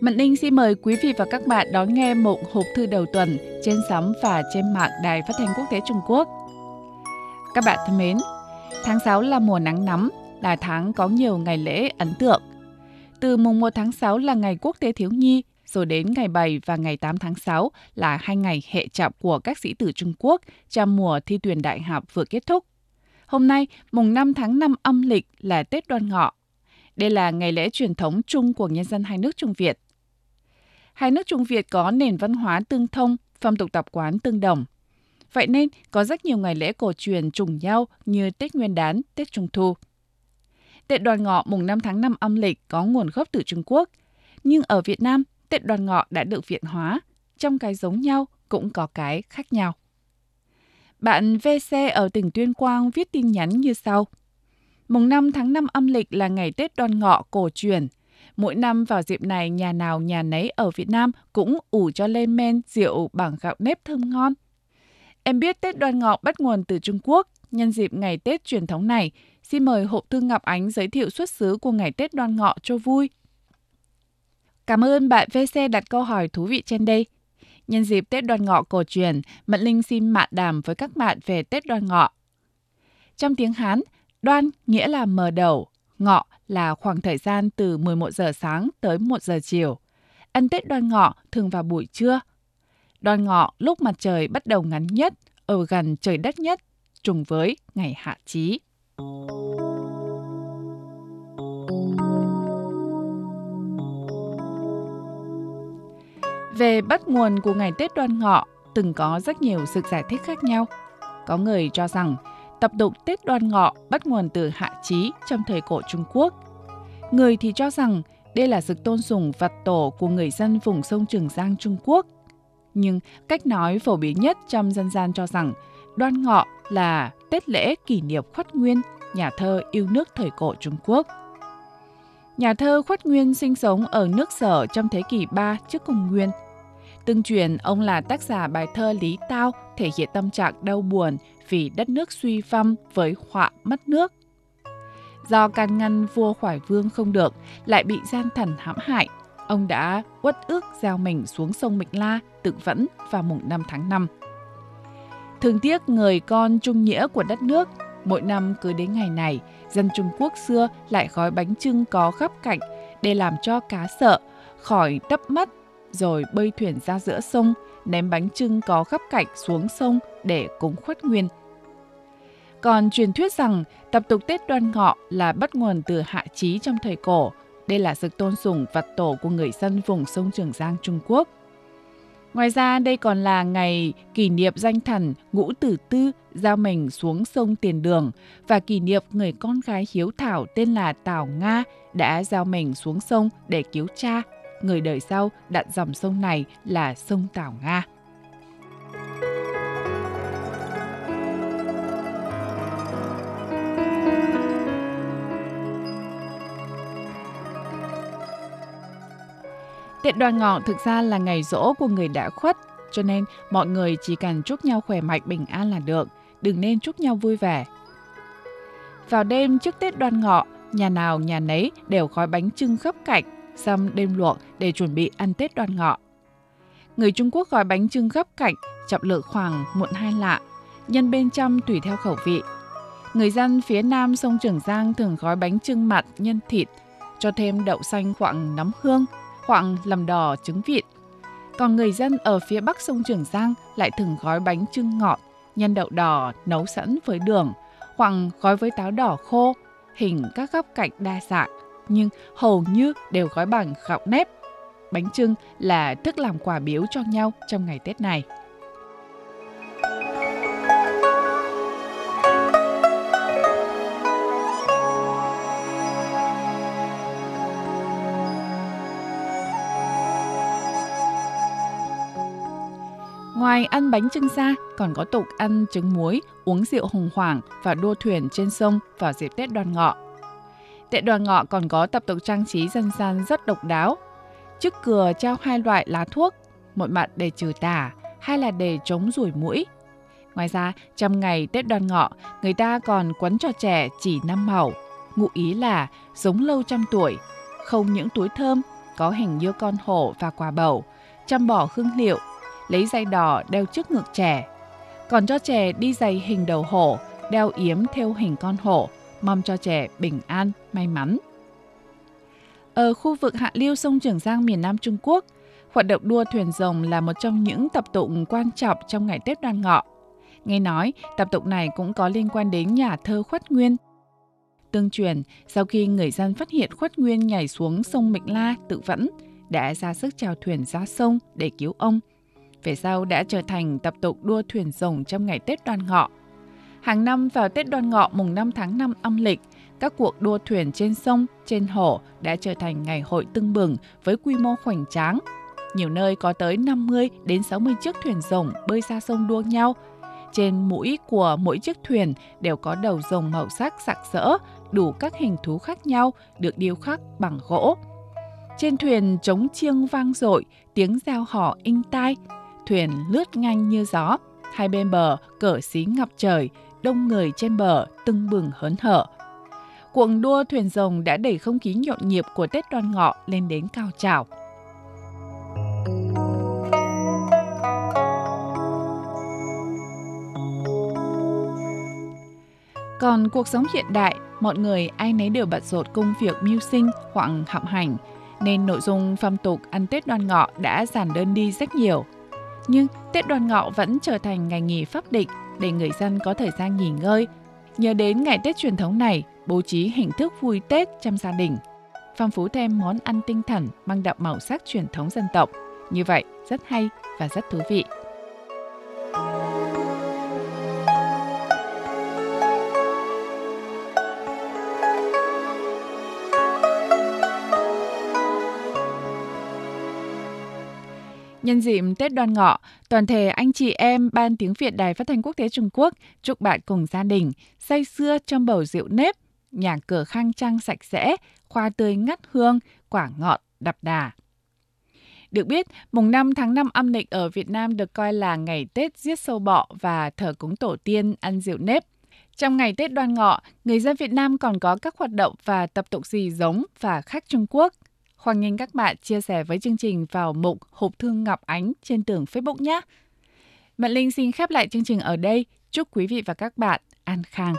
Mận Ninh xin mời quý vị và các bạn đón nghe một hộp thư đầu tuần trên sóng và trên mạng Đài Phát thanh Quốc tế Trung Quốc. Các bạn thân mến, tháng 6 là mùa nắng nóng, là tháng có nhiều ngày lễ ấn tượng. Từ mùng 1 tháng 6 là ngày Quốc tế Thiếu Nhi, rồi đến ngày 7 và ngày 8 tháng 6 là hai ngày hệ trọng của các sĩ tử Trung Quốc trong mùa thi tuyển đại học vừa kết thúc. Hôm nay, mùng 5 tháng 5 âm lịch là Tết Đoan Ngọ. Đây là ngày lễ truyền thống chung của nhân dân hai nước Trung Việt. Hai nước Trung Việt có nền văn hóa tương thông, phong tục tập quán tương đồng. Vậy nên có rất nhiều ngày lễ cổ truyền trùng nhau như Tết Nguyên đán, Tết Trung Thu. Tết Đoàn Ngọ mùng 5 tháng 5 âm lịch có nguồn gốc từ Trung Quốc, nhưng ở Việt Nam, Tết Đoàn Ngọ đã được viện hóa, trong cái giống nhau cũng có cái khác nhau. Bạn VC ở tỉnh Tuyên Quang viết tin nhắn như sau. Mùng 5 tháng 5 âm lịch là ngày Tết Đoan Ngọ cổ truyền. Mỗi năm vào dịp này, nhà nào nhà nấy ở Việt Nam cũng ủ cho lên men rượu bằng gạo nếp thơm ngon. Em biết Tết Đoan Ngọ bắt nguồn từ Trung Quốc. Nhân dịp ngày Tết truyền thống này, xin mời hộp thư Ngọc Ánh giới thiệu xuất xứ của ngày Tết Đoan Ngọ cho vui. Cảm ơn bạn VC đặt câu hỏi thú vị trên đây. Nhân dịp Tết Đoan Ngọ cổ truyền, Mận Linh xin mạn đàm với các bạn về Tết Đoan Ngọ. Trong tiếng Hán, đoan nghĩa là mở đầu, ngọ là khoảng thời gian từ 11 giờ sáng tới 1 giờ chiều. Ăn Tết Đoan Ngọ thường vào buổi trưa. Đoan Ngọ lúc mặt trời bắt đầu ngắn nhất, ở gần trời đất nhất, trùng với ngày hạ chí. Về bắt nguồn của ngày Tết Đoan Ngọ, từng có rất nhiều sự giải thích khác nhau. Có người cho rằng tập tục Tết Đoan Ngọ bắt nguồn từ Hạ Chí trong thời cổ Trung Quốc. Người thì cho rằng đây là sự tôn sùng vật tổ của người dân vùng sông Trường Giang Trung Quốc. Nhưng cách nói phổ biến nhất trong dân gian cho rằng Đoan Ngọ là Tết lễ kỷ niệm khuất nguyên, nhà thơ yêu nước thời cổ Trung Quốc. Nhà thơ Khuất Nguyên sinh sống ở nước Sở trong thế kỷ 3 trước công nguyên. Tương truyền ông là tác giả bài thơ Lý Tao thể hiện tâm trạng đau buồn vì đất nước suy vong với họa mất nước. Do can ngăn vua Khoải Vương không được, lại bị gian thần hãm hại, ông đã uất ước gieo mình xuống sông Mịch La tự vẫn vào mùng 5 tháng 5. Thường tiếc người con trung nghĩa của đất nước, mỗi năm cứ đến ngày này, dân Trung Quốc xưa lại gói bánh trưng có khắp cạnh để làm cho cá sợ, khỏi tấp mắt, rồi bơi thuyền ra giữa sông, ném bánh trưng có khắp cạnh xuống sông để cúng khuất nguyên. Còn truyền thuyết rằng tập tục Tết đoan ngọ là bắt nguồn từ hạ trí trong thời cổ. Đây là sự tôn sùng vật tổ của người dân vùng sông Trường Giang Trung Quốc. Ngoài ra, đây còn là ngày kỷ niệm danh thần Ngũ Tử Tư giao mình xuống sông Tiền Đường và kỷ niệm người con gái hiếu thảo tên là Tào Nga đã giao mình xuống sông để cứu cha. Người đời sau đặt dòng sông này là sông Tảo Nga. Tết đoan ngọ thực ra là ngày rỗ của người đã khuất, cho nên mọi người chỉ cần chúc nhau khỏe mạnh bình an là được, đừng nên chúc nhau vui vẻ. Vào đêm trước Tết đoan ngọ, nhà nào nhà nấy đều gói bánh trưng khắp cạnh, xăm đêm luộc để chuẩn bị ăn Tết đoan ngọ. Người Trung Quốc gói bánh trưng gấp cạnh, trọng lượng khoảng muộn hai lạ, nhân bên trong tùy theo khẩu vị. Người dân phía nam sông Trường Giang thường gói bánh trưng mặn nhân thịt, cho thêm đậu xanh khoảng nấm hương, khoảng, làm đỏ trứng vịt. Còn người dân ở phía bắc sông Trường Giang lại thường gói bánh trưng ngọt, nhân đậu đỏ nấu sẵn với đường, hoặc gói với táo đỏ khô, hình các góc cạnh đa dạng, nhưng hầu như đều gói bằng gạo nếp. Bánh trưng là thức làm quà biếu cho nhau trong ngày Tết này. Ngoài ăn bánh trưng ra, còn có tục ăn trứng muối, uống rượu hồng hoàng và đua thuyền trên sông vào dịp Tết đoan ngọ. Tết đoan ngọ còn có tập tục trang trí dân gian rất độc đáo. Trước cửa treo hai loại lá thuốc, một mặt để trừ tà, hai là để chống rủi mũi. Ngoài ra, trong ngày Tết đoan ngọ, người ta còn quấn cho trẻ chỉ năm màu, ngụ ý là sống lâu trăm tuổi, không những túi thơm có hình như con hổ và quả bầu, chăm bỏ hương liệu, lấy dây đỏ đeo trước ngực trẻ. Còn cho trẻ đi giày hình đầu hổ, đeo yếm theo hình con hổ, mong cho trẻ bình an, may mắn. Ở khu vực hạ lưu sông Trường Giang miền Nam Trung Quốc, hoạt động đua thuyền rồng là một trong những tập tụng quan trọng trong ngày Tết Đoan Ngọ. Nghe nói, tập tục này cũng có liên quan đến nhà thơ Khuất Nguyên. Tương truyền, sau khi người dân phát hiện Khuất Nguyên nhảy xuống sông Mịch La tự vẫn, đã ra sức chèo thuyền ra sông để cứu ông. Về sau đã trở thành tập tục đua thuyền rồng trong ngày Tết Đoan Ngọ. Hàng năm vào Tết Đoan Ngọ mùng 5 tháng 5 âm lịch, các cuộc đua thuyền trên sông, trên hồ đã trở thành ngày hội tưng bừng với quy mô hoành tráng. Nhiều nơi có tới 50 đến 60 chiếc thuyền rồng bơi ra sông đua nhau. Trên mũi của mỗi chiếc thuyền đều có đầu rồng màu sắc sặc sỡ, đủ các hình thú khác nhau được điêu khắc bằng gỗ. Trên thuyền trống chiêng vang dội, tiếng reo hò inh tai. Thuyền lướt nhanh như gió, hai bên bờ cờ xí ngập trời, đông người trên bờ tưng bừng hớn hở. Cuộc đua thuyền rồng đã đẩy không khí nhộn nhịp của Tết Đoan Ngọ lên đến cao trào. Còn cuộc sống hiện đại, mọi người ai nấy đều bận rộn công việc mưu sinh hoặc học hành, nên nội dung phong tục ăn Tết Đoan Ngọ đã giản đơn đi rất nhiều. Nhưng Tết Đoan Ngọ vẫn trở thành ngày nghỉ pháp định để người dân có thời gian nghỉ ngơi. Nhờ đến ngày Tết truyền thống này, bố trí hình thức vui Tết trong gia đình, phong phú thêm món ăn tinh thần mang đậm màu sắc truyền thống dân tộc. Như vậy, rất hay và rất thú vị. Nhân dịp Tết Đoan Ngọ, toàn thể anh chị em Ban Tiếng Việt Đài Phát thanh Quốc tế Trung Quốc chúc bạn cùng gia đình say sưa trong bầu rượu nếp, nhà cửa khang trang sạch sẽ, khoa tươi ngắt hương, quả ngọt đập đà. Được biết, mùng 5 tháng 5 âm lịch ở Việt Nam được coi là ngày Tết giết sâu bọ và thờ cúng tổ tiên ăn rượu nếp. Trong ngày Tết đoan ngọ, người dân Việt Nam còn có các hoạt động và tập tục gì giống và khác Trung Quốc – Hoan nghênh các bạn chia sẻ với chương trình vào mục Hộp thư Ngọc Ánh trên tường Facebook nhé. Mạnh Linh xin khép lại chương trình ở đây. Chúc quý vị và các bạn an khang.